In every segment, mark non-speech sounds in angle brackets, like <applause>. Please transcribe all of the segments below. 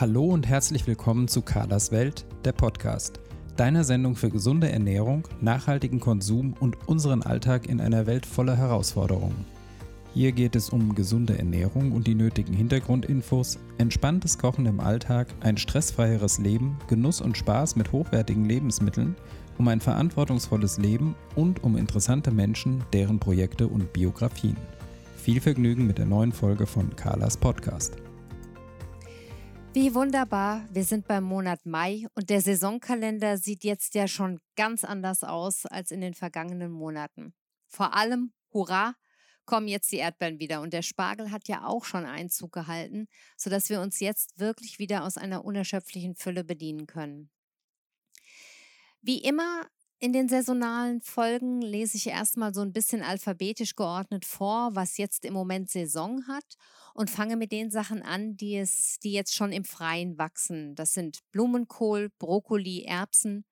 Hallo und herzlich willkommen zu Carlas Welt, der Podcast. Deine Sendung für gesunde Ernährung, nachhaltigen Konsum und unseren Alltag in einer Welt voller Herausforderungen. Hier geht es um gesunde Ernährung und die nötigen Hintergrundinfos, entspanntes Kochen im Alltag, ein stressfreieres Leben, Genuss und Spaß mit hochwertigen Lebensmitteln, um ein verantwortungsvolles Leben und um interessante Menschen, deren Projekte und Biografien. Viel Vergnügen mit der neuen Folge von Carlas Podcast. Wie wunderbar, wir sind beim Monat Mai und der Saisonkalender sieht jetzt ja schon ganz anders aus als in den vergangenen Monaten. Vor allem, hurra, kommen jetzt die Erdbeeren wieder und der Spargel hat ja auch schon Einzug gehalten, sodass wir uns jetzt wirklich wieder aus einer unerschöpflichen Fülle bedienen können. Wie immer in den saisonalen Folgen lese ich erstmal so ein bisschen alphabetisch geordnet vor, was jetzt im Moment Saison hat und fange mit den Sachen an, die es, die jetzt schon im Freien wachsen. Das sind Blumenkohl, Brokkoli, Erbsen,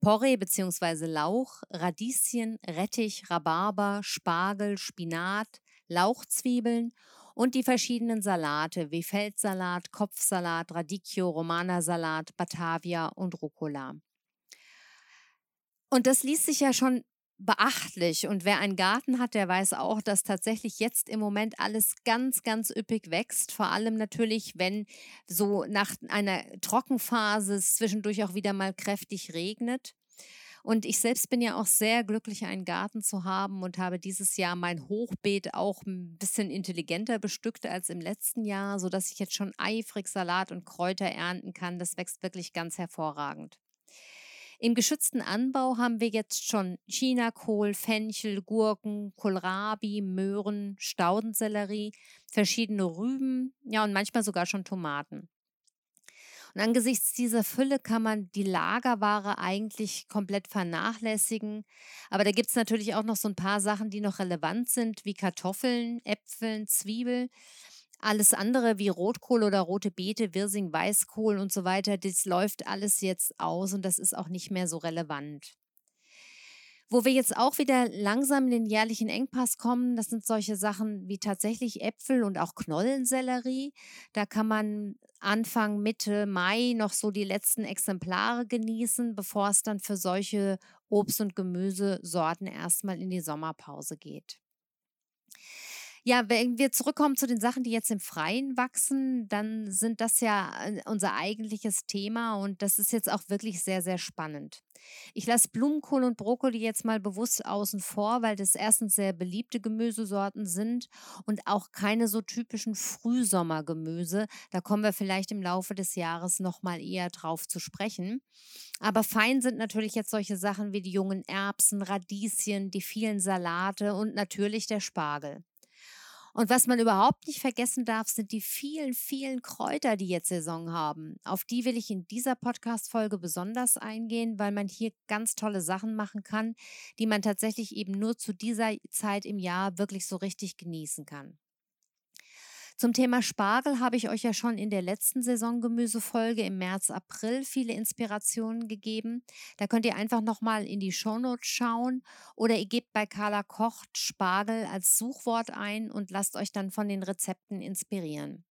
Porree bzw. Lauch, Radieschen, Rettich, Rhabarber, Spargel, Spinat, Lauchzwiebeln und die verschiedenen Salate wie Feldsalat, Kopfsalat, Radicchio, Romana-Salat, Batavia und Rucola. Und das liest sich ja schon beachtlich. Und wer einen Garten hat, der weiß auch, dass tatsächlich jetzt im Moment alles ganz, ganz üppig wächst. Vor allem natürlich, wenn so nach einer Trockenphase es zwischendurch auch wieder mal kräftig regnet. Und ich selbst bin ja auch sehr glücklich, einen Garten zu haben und habe dieses Jahr mein Hochbeet auch ein bisschen intelligenter bestückt als im letzten Jahr, sodass ich jetzt schon eifrig Salat und Kräuter ernten kann. Das wächst wirklich ganz hervorragend. Im geschützten Anbau haben wir jetzt schon Chinakohl, Fenchel, Gurken, Kohlrabi, Möhren, Staudensellerie, verschiedene Rüben, ja und manchmal sogar schon Tomaten. Und angesichts dieser Fülle kann man die Lagerware eigentlich komplett vernachlässigen. Aber da gibt es natürlich auch noch so ein paar Sachen, die noch relevant sind, wie Kartoffeln, Äpfeln, Zwiebeln. Alles andere wie Rotkohl oder rote Beete, Wirsing, Weißkohl und so weiter, das läuft alles jetzt aus und das ist auch nicht mehr so relevant. Wo wir jetzt auch wieder langsam in den jährlichen Engpass kommen, das sind solche Sachen wie tatsächlich Äpfel und auch Knollensellerie. Da kann man Anfang, Mitte Mai noch so die letzten Exemplare genießen, bevor es dann für solche Obst- und Gemüsesorten erstmal in die Sommerpause geht. Ja, wenn wir zurückkommen zu den Sachen, die jetzt im Freien wachsen, dann sind das ja äh, unser eigentliches Thema und das ist jetzt auch wirklich sehr, sehr spannend. Ich lasse Blumenkohl und Brokkoli jetzt mal bewusst außen vor, weil das erstens sehr beliebte Gemüsesorten sind und auch keine so typischen Frühsommergemüse. Da kommen wir vielleicht im Laufe des Jahres nochmal eher drauf zu sprechen. Aber fein sind natürlich jetzt solche Sachen wie die jungen Erbsen, Radieschen, die vielen Salate und natürlich der Spargel. Und was man überhaupt nicht vergessen darf, sind die vielen, vielen Kräuter, die jetzt Saison haben. Auf die will ich in dieser Podcast-Folge besonders eingehen, weil man hier ganz tolle Sachen machen kann, die man tatsächlich eben nur zu dieser Zeit im Jahr wirklich so richtig genießen kann. Zum Thema Spargel habe ich euch ja schon in der letzten Saisongemüsefolge im März, April viele Inspirationen gegeben. Da könnt ihr einfach nochmal in die Shownotes schauen oder ihr gebt bei Carla Kocht Spargel als Suchwort ein und lasst euch dann von den Rezepten inspirieren.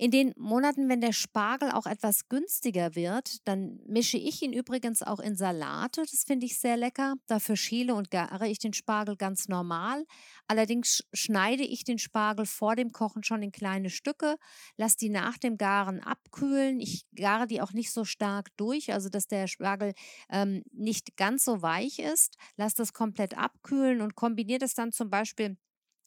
In den Monaten, wenn der Spargel auch etwas günstiger wird, dann mische ich ihn übrigens auch in Salate. Das finde ich sehr lecker. Dafür schäle und gare ich den Spargel ganz normal. Allerdings schneide ich den Spargel vor dem Kochen schon in kleine Stücke, lasse die nach dem Garen abkühlen. Ich gare die auch nicht so stark durch, also dass der Spargel ähm, nicht ganz so weich ist. Lasse das komplett abkühlen und kombiniere das dann zum Beispiel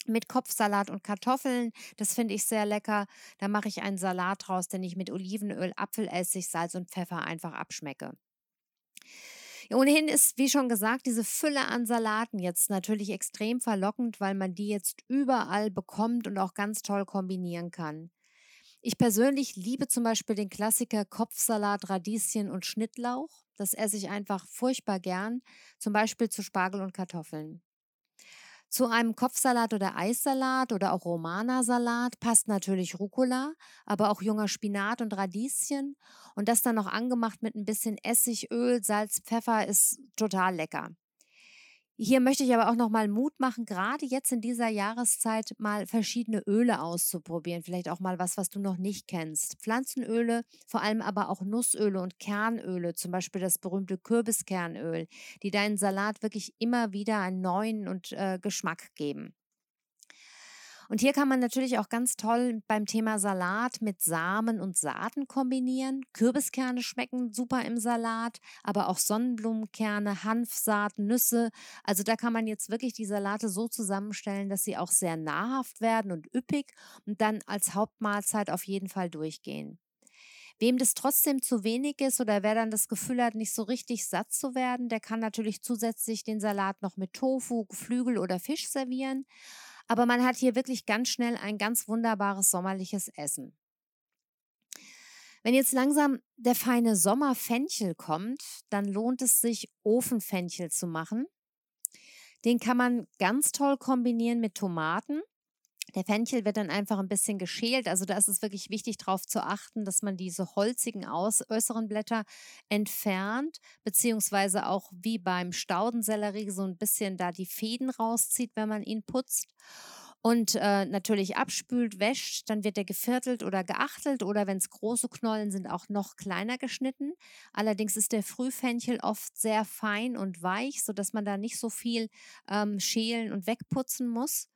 mit Kopfsalat und Kartoffeln. Das finde ich sehr lecker. Da mache ich einen Salat draus, den ich mit Olivenöl, Apfelessig, Salz und Pfeffer einfach abschmecke. Ohnehin ist, wie schon gesagt, diese Fülle an Salaten jetzt natürlich extrem verlockend, weil man die jetzt überall bekommt und auch ganz toll kombinieren kann. Ich persönlich liebe zum Beispiel den Klassiker Kopfsalat, Radieschen und Schnittlauch. Das esse ich einfach furchtbar gern, zum Beispiel zu Spargel und Kartoffeln. Zu einem Kopfsalat oder Eissalat oder auch Romana-Salat passt natürlich Rucola, aber auch junger Spinat und Radieschen. Und das dann noch angemacht mit ein bisschen Essig, Öl, Salz, Pfeffer ist total lecker. Hier möchte ich aber auch noch mal Mut machen, gerade jetzt in dieser Jahreszeit mal verschiedene Öle auszuprobieren. Vielleicht auch mal was, was du noch nicht kennst. Pflanzenöle, vor allem aber auch Nussöle und Kernöle, zum Beispiel das berühmte Kürbiskernöl, die deinen Salat wirklich immer wieder einen neuen und äh, Geschmack geben. Und hier kann man natürlich auch ganz toll beim Thema Salat mit Samen und Saaten kombinieren. Kürbiskerne schmecken super im Salat, aber auch Sonnenblumenkerne, Hanfsaat, Nüsse. Also da kann man jetzt wirklich die Salate so zusammenstellen, dass sie auch sehr nahrhaft werden und üppig und dann als Hauptmahlzeit auf jeden Fall durchgehen. Wem das trotzdem zu wenig ist oder wer dann das Gefühl hat, nicht so richtig satt zu werden, der kann natürlich zusätzlich den Salat noch mit Tofu, Geflügel oder Fisch servieren. Aber man hat hier wirklich ganz schnell ein ganz wunderbares sommerliches Essen. Wenn jetzt langsam der feine Sommerfenchel kommt, dann lohnt es sich, Ofenfenchel zu machen. Den kann man ganz toll kombinieren mit Tomaten der Fenchel wird dann einfach ein bisschen geschält. Also da ist es wirklich wichtig, darauf zu achten, dass man diese holzigen aus äußeren Blätter entfernt, beziehungsweise auch wie beim Staudensellerie so ein bisschen da die Fäden rauszieht, wenn man ihn putzt und äh, natürlich abspült, wäscht, dann wird er geviertelt oder geachtelt oder wenn es große Knollen sind, auch noch kleiner geschnitten. Allerdings ist der Frühfenchel oft sehr fein und weich, sodass man da nicht so viel ähm, schälen und wegputzen muss.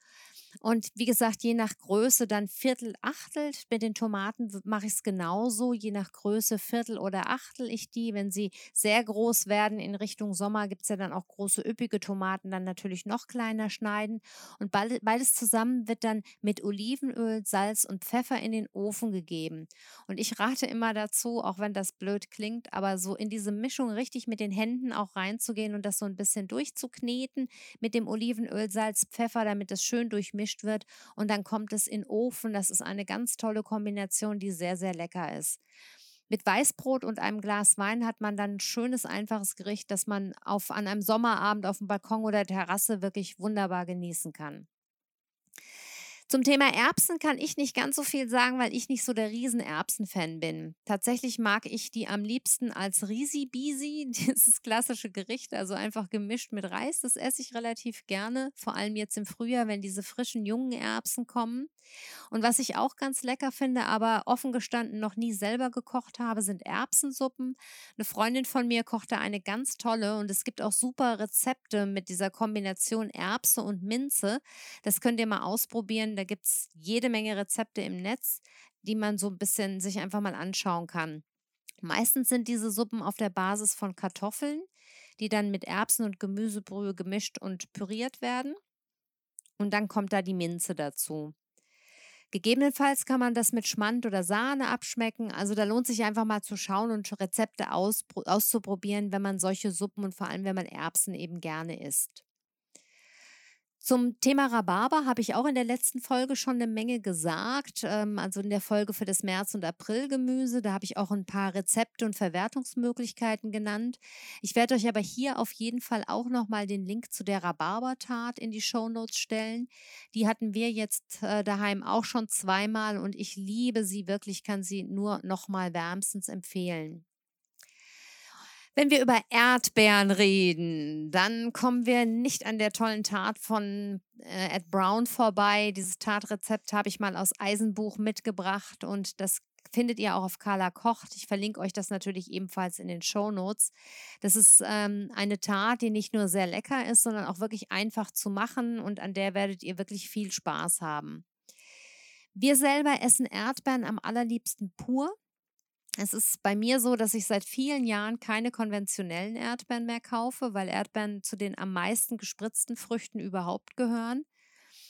Und wie gesagt, je nach Größe dann Viertel, Achtel. Mit den Tomaten mache ich es genauso. Je nach Größe Viertel oder Achtel ich die. Wenn sie sehr groß werden in Richtung Sommer, gibt es ja dann auch große üppige Tomaten, dann natürlich noch kleiner schneiden. Und beides zusammen wird dann mit Olivenöl, Salz und Pfeffer in den Ofen gegeben. Und ich rate immer dazu, auch wenn das blöd klingt, aber so in diese Mischung richtig mit den Händen auch reinzugehen und das so ein bisschen durchzukneten mit dem Olivenöl, Salz, Pfeffer, damit das schön durchmischt gemischt wird und dann kommt es in Ofen. Das ist eine ganz tolle Kombination, die sehr, sehr lecker ist. Mit Weißbrot und einem Glas Wein hat man dann ein schönes, einfaches Gericht, das man auf, an einem Sommerabend auf dem Balkon oder Terrasse wirklich wunderbar genießen kann. Zum Thema Erbsen kann ich nicht ganz so viel sagen, weil ich nicht so der Riesenerbsen-Fan bin. Tatsächlich mag ich die am liebsten als Risi-Bisi, <laughs> dieses klassische Gericht, also einfach gemischt mit Reis. Das esse ich relativ gerne, vor allem jetzt im Frühjahr, wenn diese frischen jungen Erbsen kommen. Und was ich auch ganz lecker finde, aber offen gestanden noch nie selber gekocht habe, sind Erbsensuppen. Eine Freundin von mir kochte eine ganz tolle und es gibt auch super Rezepte mit dieser Kombination Erbse und Minze. Das könnt ihr mal ausprobieren. Da gibt es jede Menge Rezepte im Netz, die man so ein bisschen sich einfach mal anschauen kann. Meistens sind diese Suppen auf der Basis von Kartoffeln, die dann mit Erbsen und Gemüsebrühe gemischt und püriert werden. Und dann kommt da die Minze dazu. Gegebenenfalls kann man das mit Schmand oder Sahne abschmecken. Also da lohnt sich einfach mal zu schauen und Rezepte aus, auszuprobieren, wenn man solche Suppen und vor allem, wenn man Erbsen eben gerne isst. Zum Thema Rhabarber habe ich auch in der letzten Folge schon eine Menge gesagt, ähm, also in der Folge für das März- und Aprilgemüse. Da habe ich auch ein paar Rezepte und Verwertungsmöglichkeiten genannt. Ich werde euch aber hier auf jeden Fall auch nochmal den Link zu der Rhabarbertat in die Shownotes stellen. Die hatten wir jetzt äh, daheim auch schon zweimal und ich liebe sie wirklich, kann sie nur nochmal wärmstens empfehlen. Wenn wir über Erdbeeren reden, dann kommen wir nicht an der tollen Tat von äh, Ed Brown vorbei. Dieses Tatrezept habe ich mal aus Eisenbuch mitgebracht und das findet ihr auch auf Carla Kocht. Ich verlinke euch das natürlich ebenfalls in den Show Notes. Das ist ähm, eine Tat, die nicht nur sehr lecker ist, sondern auch wirklich einfach zu machen und an der werdet ihr wirklich viel Spaß haben. Wir selber essen Erdbeeren am allerliebsten pur. Es ist bei mir so, dass ich seit vielen Jahren keine konventionellen Erdbeeren mehr kaufe, weil Erdbeeren zu den am meisten gespritzten Früchten überhaupt gehören.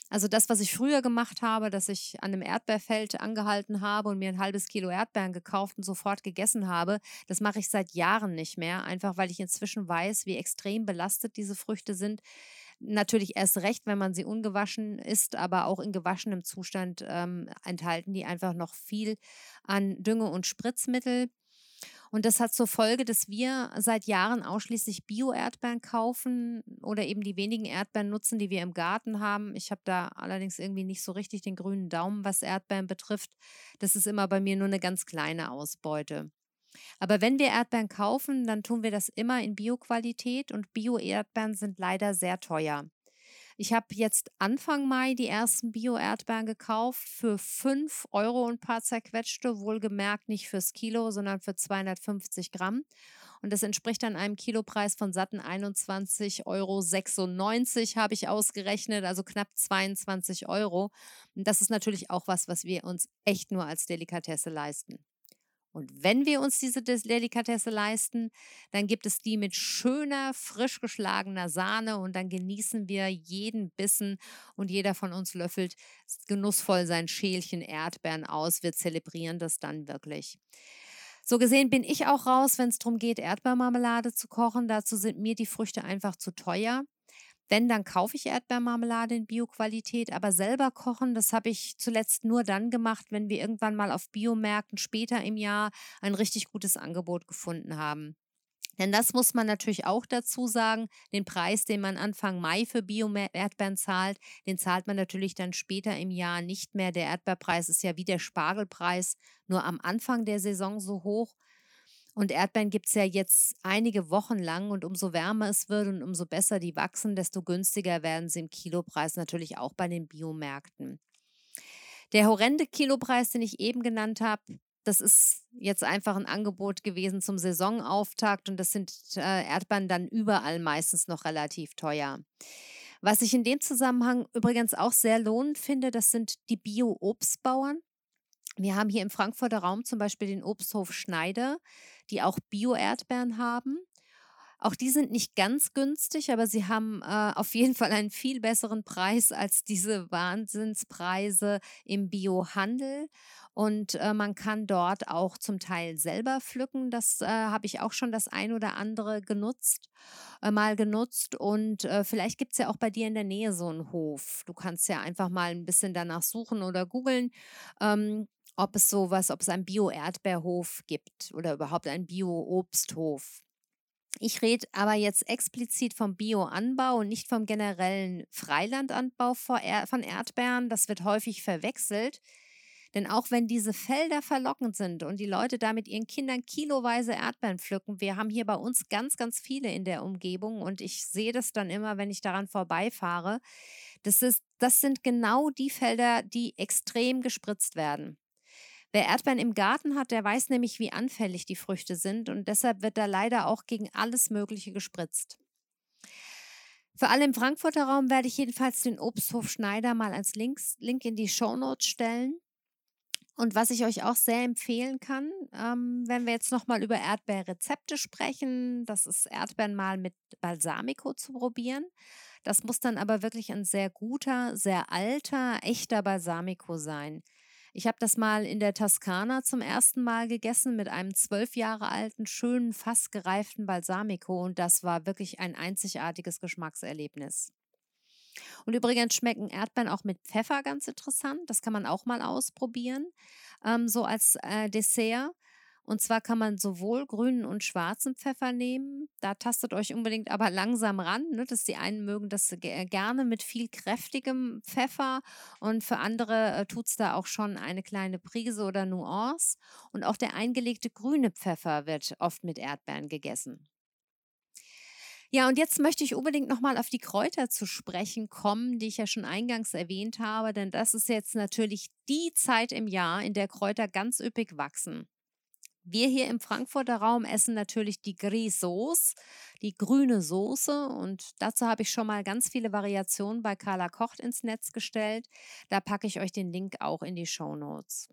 Also das, was ich früher gemacht habe, dass ich an einem Erdbeerfeld angehalten habe und mir ein halbes Kilo Erdbeeren gekauft und sofort gegessen habe, das mache ich seit Jahren nicht mehr, einfach weil ich inzwischen weiß, wie extrem belastet diese Früchte sind. Natürlich erst recht, wenn man sie ungewaschen isst, aber auch in gewaschenem Zustand ähm, enthalten die einfach noch viel an Dünge und Spritzmittel. Und das hat zur Folge, dass wir seit Jahren ausschließlich Bio-Erdbeeren kaufen oder eben die wenigen Erdbeeren nutzen, die wir im Garten haben. Ich habe da allerdings irgendwie nicht so richtig den grünen Daumen, was Erdbeeren betrifft. Das ist immer bei mir nur eine ganz kleine Ausbeute. Aber wenn wir Erdbeeren kaufen, dann tun wir das immer in Bioqualität und Bio-Erdbeeren sind leider sehr teuer. Ich habe jetzt Anfang Mai die ersten Bio-Erdbeeren gekauft für 5 Euro und ein paar zerquetschte, wohlgemerkt nicht fürs Kilo, sondern für 250 Gramm. Und das entspricht dann einem Kilopreis von satten 21,96 Euro habe ich ausgerechnet, also knapp 22 Euro. Und das ist natürlich auch was, was wir uns echt nur als Delikatesse leisten. Und wenn wir uns diese Delikatesse leisten, dann gibt es die mit schöner, frisch geschlagener Sahne und dann genießen wir jeden Bissen und jeder von uns löffelt genussvoll sein Schälchen Erdbeeren aus. Wir zelebrieren das dann wirklich. So gesehen bin ich auch raus, wenn es darum geht, Erdbeermarmelade zu kochen. Dazu sind mir die Früchte einfach zu teuer. Wenn, dann kaufe ich Erdbeermarmelade in Bioqualität, aber selber kochen, das habe ich zuletzt nur dann gemacht, wenn wir irgendwann mal auf Biomärkten später im Jahr ein richtig gutes Angebot gefunden haben. Denn das muss man natürlich auch dazu sagen. Den Preis, den man Anfang Mai für Bio-Erdbeeren zahlt, den zahlt man natürlich dann später im Jahr nicht mehr. Der Erdbeerpreis ist ja wie der Spargelpreis, nur am Anfang der Saison so hoch. Und Erdbeeren gibt es ja jetzt einige Wochen lang und umso wärmer es wird und umso besser die wachsen, desto günstiger werden sie im Kilopreis natürlich auch bei den Biomärkten. Der horrende Kilopreis, den ich eben genannt habe, das ist jetzt einfach ein Angebot gewesen zum Saisonauftakt und das sind äh, Erdbeeren dann überall meistens noch relativ teuer. Was ich in dem Zusammenhang übrigens auch sehr lohnend finde, das sind die Bio-Obstbauern. Wir haben hier im Frankfurter Raum zum Beispiel den Obsthof Schneider, die auch Bio-Erdbeeren haben. Auch die sind nicht ganz günstig, aber sie haben äh, auf jeden Fall einen viel besseren Preis als diese Wahnsinnspreise im Biohandel. Und äh, man kann dort auch zum Teil selber pflücken. Das äh, habe ich auch schon das ein oder andere genutzt, äh, mal genutzt. Und äh, vielleicht gibt es ja auch bei dir in der Nähe so einen Hof. Du kannst ja einfach mal ein bisschen danach suchen oder googeln. Ähm, ob es sowas, ob es einen Bio-Erdbeerhof gibt oder überhaupt einen Bio-Obsthof. Ich rede aber jetzt explizit vom Bioanbau und nicht vom generellen Freilandanbau von Erdbeeren. Das wird häufig verwechselt. Denn auch wenn diese Felder verlockend sind und die Leute damit ihren Kindern kiloweise Erdbeeren pflücken, wir haben hier bei uns ganz, ganz viele in der Umgebung und ich sehe das dann immer, wenn ich daran vorbeifahre. Das, ist, das sind genau die Felder, die extrem gespritzt werden. Wer Erdbeeren im Garten hat, der weiß nämlich, wie anfällig die Früchte sind und deshalb wird da leider auch gegen alles Mögliche gespritzt. Für alle im Frankfurter Raum werde ich jedenfalls den Obsthof Schneider mal als Links, Link in die Shownotes stellen. Und was ich euch auch sehr empfehlen kann, ähm, wenn wir jetzt nochmal über Erdbeerrezepte sprechen, das ist Erdbeeren mal mit Balsamico zu probieren. Das muss dann aber wirklich ein sehr guter, sehr alter, echter Balsamico sein. Ich habe das mal in der Toskana zum ersten Mal gegessen mit einem zwölf Jahre alten, schönen, fast gereiften Balsamico und das war wirklich ein einzigartiges Geschmackserlebnis. Und übrigens schmecken Erdbeeren auch mit Pfeffer ganz interessant. Das kann man auch mal ausprobieren, ähm, so als äh, Dessert. Und zwar kann man sowohl grünen und schwarzen Pfeffer nehmen. Da tastet euch unbedingt aber langsam ran. Ne? Dass die einen mögen das äh, gerne mit viel kräftigem Pfeffer und für andere äh, tut es da auch schon eine kleine Prise oder Nuance. Und auch der eingelegte grüne Pfeffer wird oft mit Erdbeeren gegessen. Ja, und jetzt möchte ich unbedingt nochmal auf die Kräuter zu sprechen kommen, die ich ja schon eingangs erwähnt habe, denn das ist jetzt natürlich die Zeit im Jahr, in der Kräuter ganz üppig wachsen. Wir hier im Frankfurter Raum essen natürlich die Gris Sauce, die grüne Soße und dazu habe ich schon mal ganz viele Variationen bei Carla Kocht ins Netz gestellt. Da packe ich euch den Link auch in die Show Notes.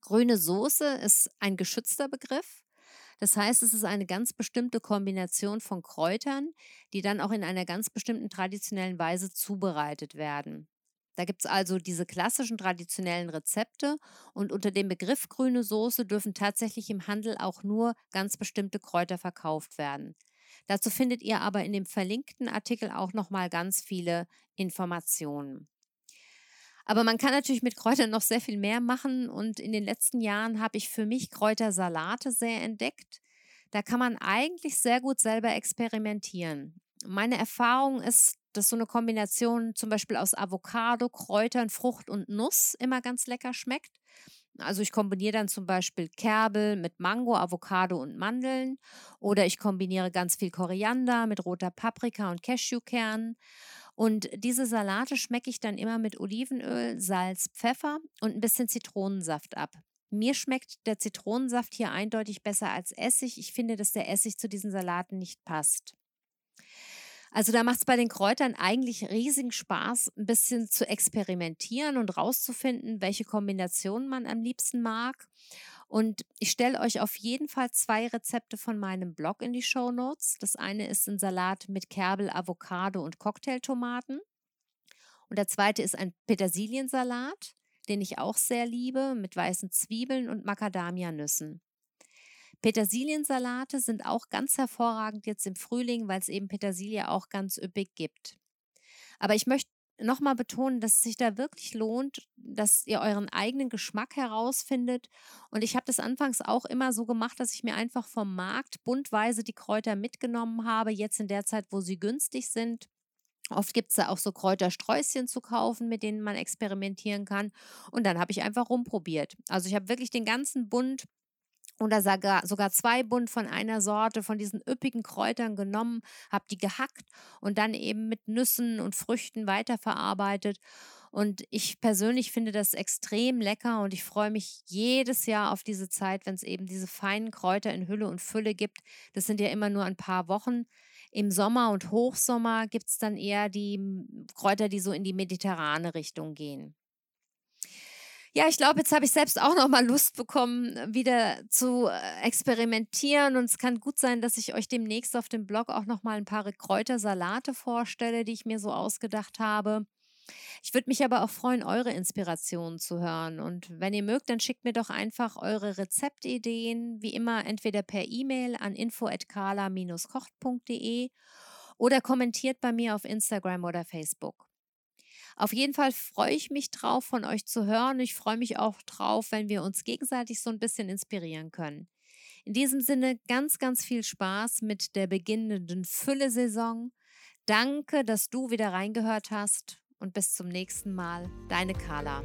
Grüne Soße ist ein geschützter Begriff. Das heißt, es ist eine ganz bestimmte Kombination von Kräutern, die dann auch in einer ganz bestimmten traditionellen Weise zubereitet werden. Da gibt es also diese klassischen traditionellen Rezepte und unter dem Begriff grüne Soße dürfen tatsächlich im Handel auch nur ganz bestimmte Kräuter verkauft werden. Dazu findet ihr aber in dem verlinkten Artikel auch nochmal ganz viele Informationen. Aber man kann natürlich mit Kräutern noch sehr viel mehr machen und in den letzten Jahren habe ich für mich Kräutersalate sehr entdeckt. Da kann man eigentlich sehr gut selber experimentieren. Meine Erfahrung ist, dass so eine Kombination zum Beispiel aus Avocado, Kräutern, Frucht und Nuss immer ganz lecker schmeckt. Also ich kombiniere dann zum Beispiel Kerbel mit Mango, Avocado und Mandeln oder ich kombiniere ganz viel Koriander mit roter Paprika und Cashewkernen. Und diese Salate schmecke ich dann immer mit Olivenöl, Salz, Pfeffer und ein bisschen Zitronensaft ab. Mir schmeckt der Zitronensaft hier eindeutig besser als Essig. Ich finde, dass der Essig zu diesen Salaten nicht passt. Also da macht es bei den Kräutern eigentlich riesigen Spaß, ein bisschen zu experimentieren und rauszufinden, welche Kombinationen man am liebsten mag. Und ich stelle euch auf jeden Fall zwei Rezepte von meinem Blog in die Show Notes. Das eine ist ein Salat mit Kerbel, Avocado und Cocktailtomaten. Und der zweite ist ein Petersiliensalat, den ich auch sehr liebe, mit weißen Zwiebeln und Macadamianüssen. Petersiliensalate sind auch ganz hervorragend jetzt im Frühling, weil es eben Petersilie auch ganz üppig gibt. Aber ich möchte nochmal betonen, dass es sich da wirklich lohnt, dass ihr euren eigenen Geschmack herausfindet. Und ich habe das anfangs auch immer so gemacht, dass ich mir einfach vom Markt buntweise die Kräuter mitgenommen habe, jetzt in der Zeit, wo sie günstig sind. Oft gibt es da auch so Kräutersträußchen zu kaufen, mit denen man experimentieren kann. Und dann habe ich einfach rumprobiert. Also ich habe wirklich den ganzen Bund oder sogar, sogar zwei Bund von einer Sorte von diesen üppigen Kräutern genommen, habe die gehackt und dann eben mit Nüssen und Früchten weiterverarbeitet. Und ich persönlich finde das extrem lecker und ich freue mich jedes Jahr auf diese Zeit, wenn es eben diese feinen Kräuter in Hülle und Fülle gibt. Das sind ja immer nur ein paar Wochen. Im Sommer und Hochsommer gibt es dann eher die Kräuter, die so in die mediterrane Richtung gehen. Ja, ich glaube, jetzt habe ich selbst auch noch mal Lust bekommen, wieder zu äh, experimentieren. Und es kann gut sein, dass ich euch demnächst auf dem Blog auch noch mal ein paar Kräutersalate vorstelle, die ich mir so ausgedacht habe. Ich würde mich aber auch freuen, eure Inspirationen zu hören. Und wenn ihr mögt, dann schickt mir doch einfach eure Rezeptideen, wie immer entweder per E-Mail an info@kala-kocht.de oder kommentiert bei mir auf Instagram oder Facebook. Auf jeden Fall freue ich mich drauf, von euch zu hören. Ich freue mich auch drauf, wenn wir uns gegenseitig so ein bisschen inspirieren können. In diesem Sinne ganz, ganz viel Spaß mit der beginnenden Fülle-Saison. Danke, dass du wieder reingehört hast und bis zum nächsten Mal. Deine Carla.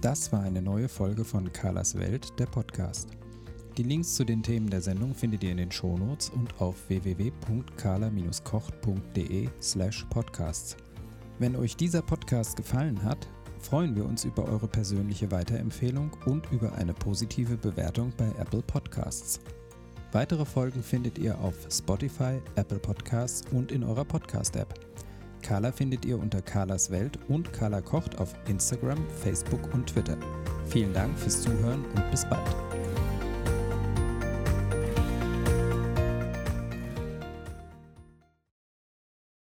Das war eine neue Folge von Carlas Welt, der Podcast. Die Links zu den Themen der Sendung findet ihr in den Shownotes und auf www.kala-kocht.de slash podcasts. Wenn euch dieser Podcast gefallen hat, freuen wir uns über eure persönliche Weiterempfehlung und über eine positive Bewertung bei Apple Podcasts. Weitere Folgen findet ihr auf Spotify, Apple Podcasts und in eurer Podcast-App. Carla findet ihr unter Carlas Welt und Carla kocht auf Instagram, Facebook und Twitter. Vielen Dank fürs Zuhören und bis bald.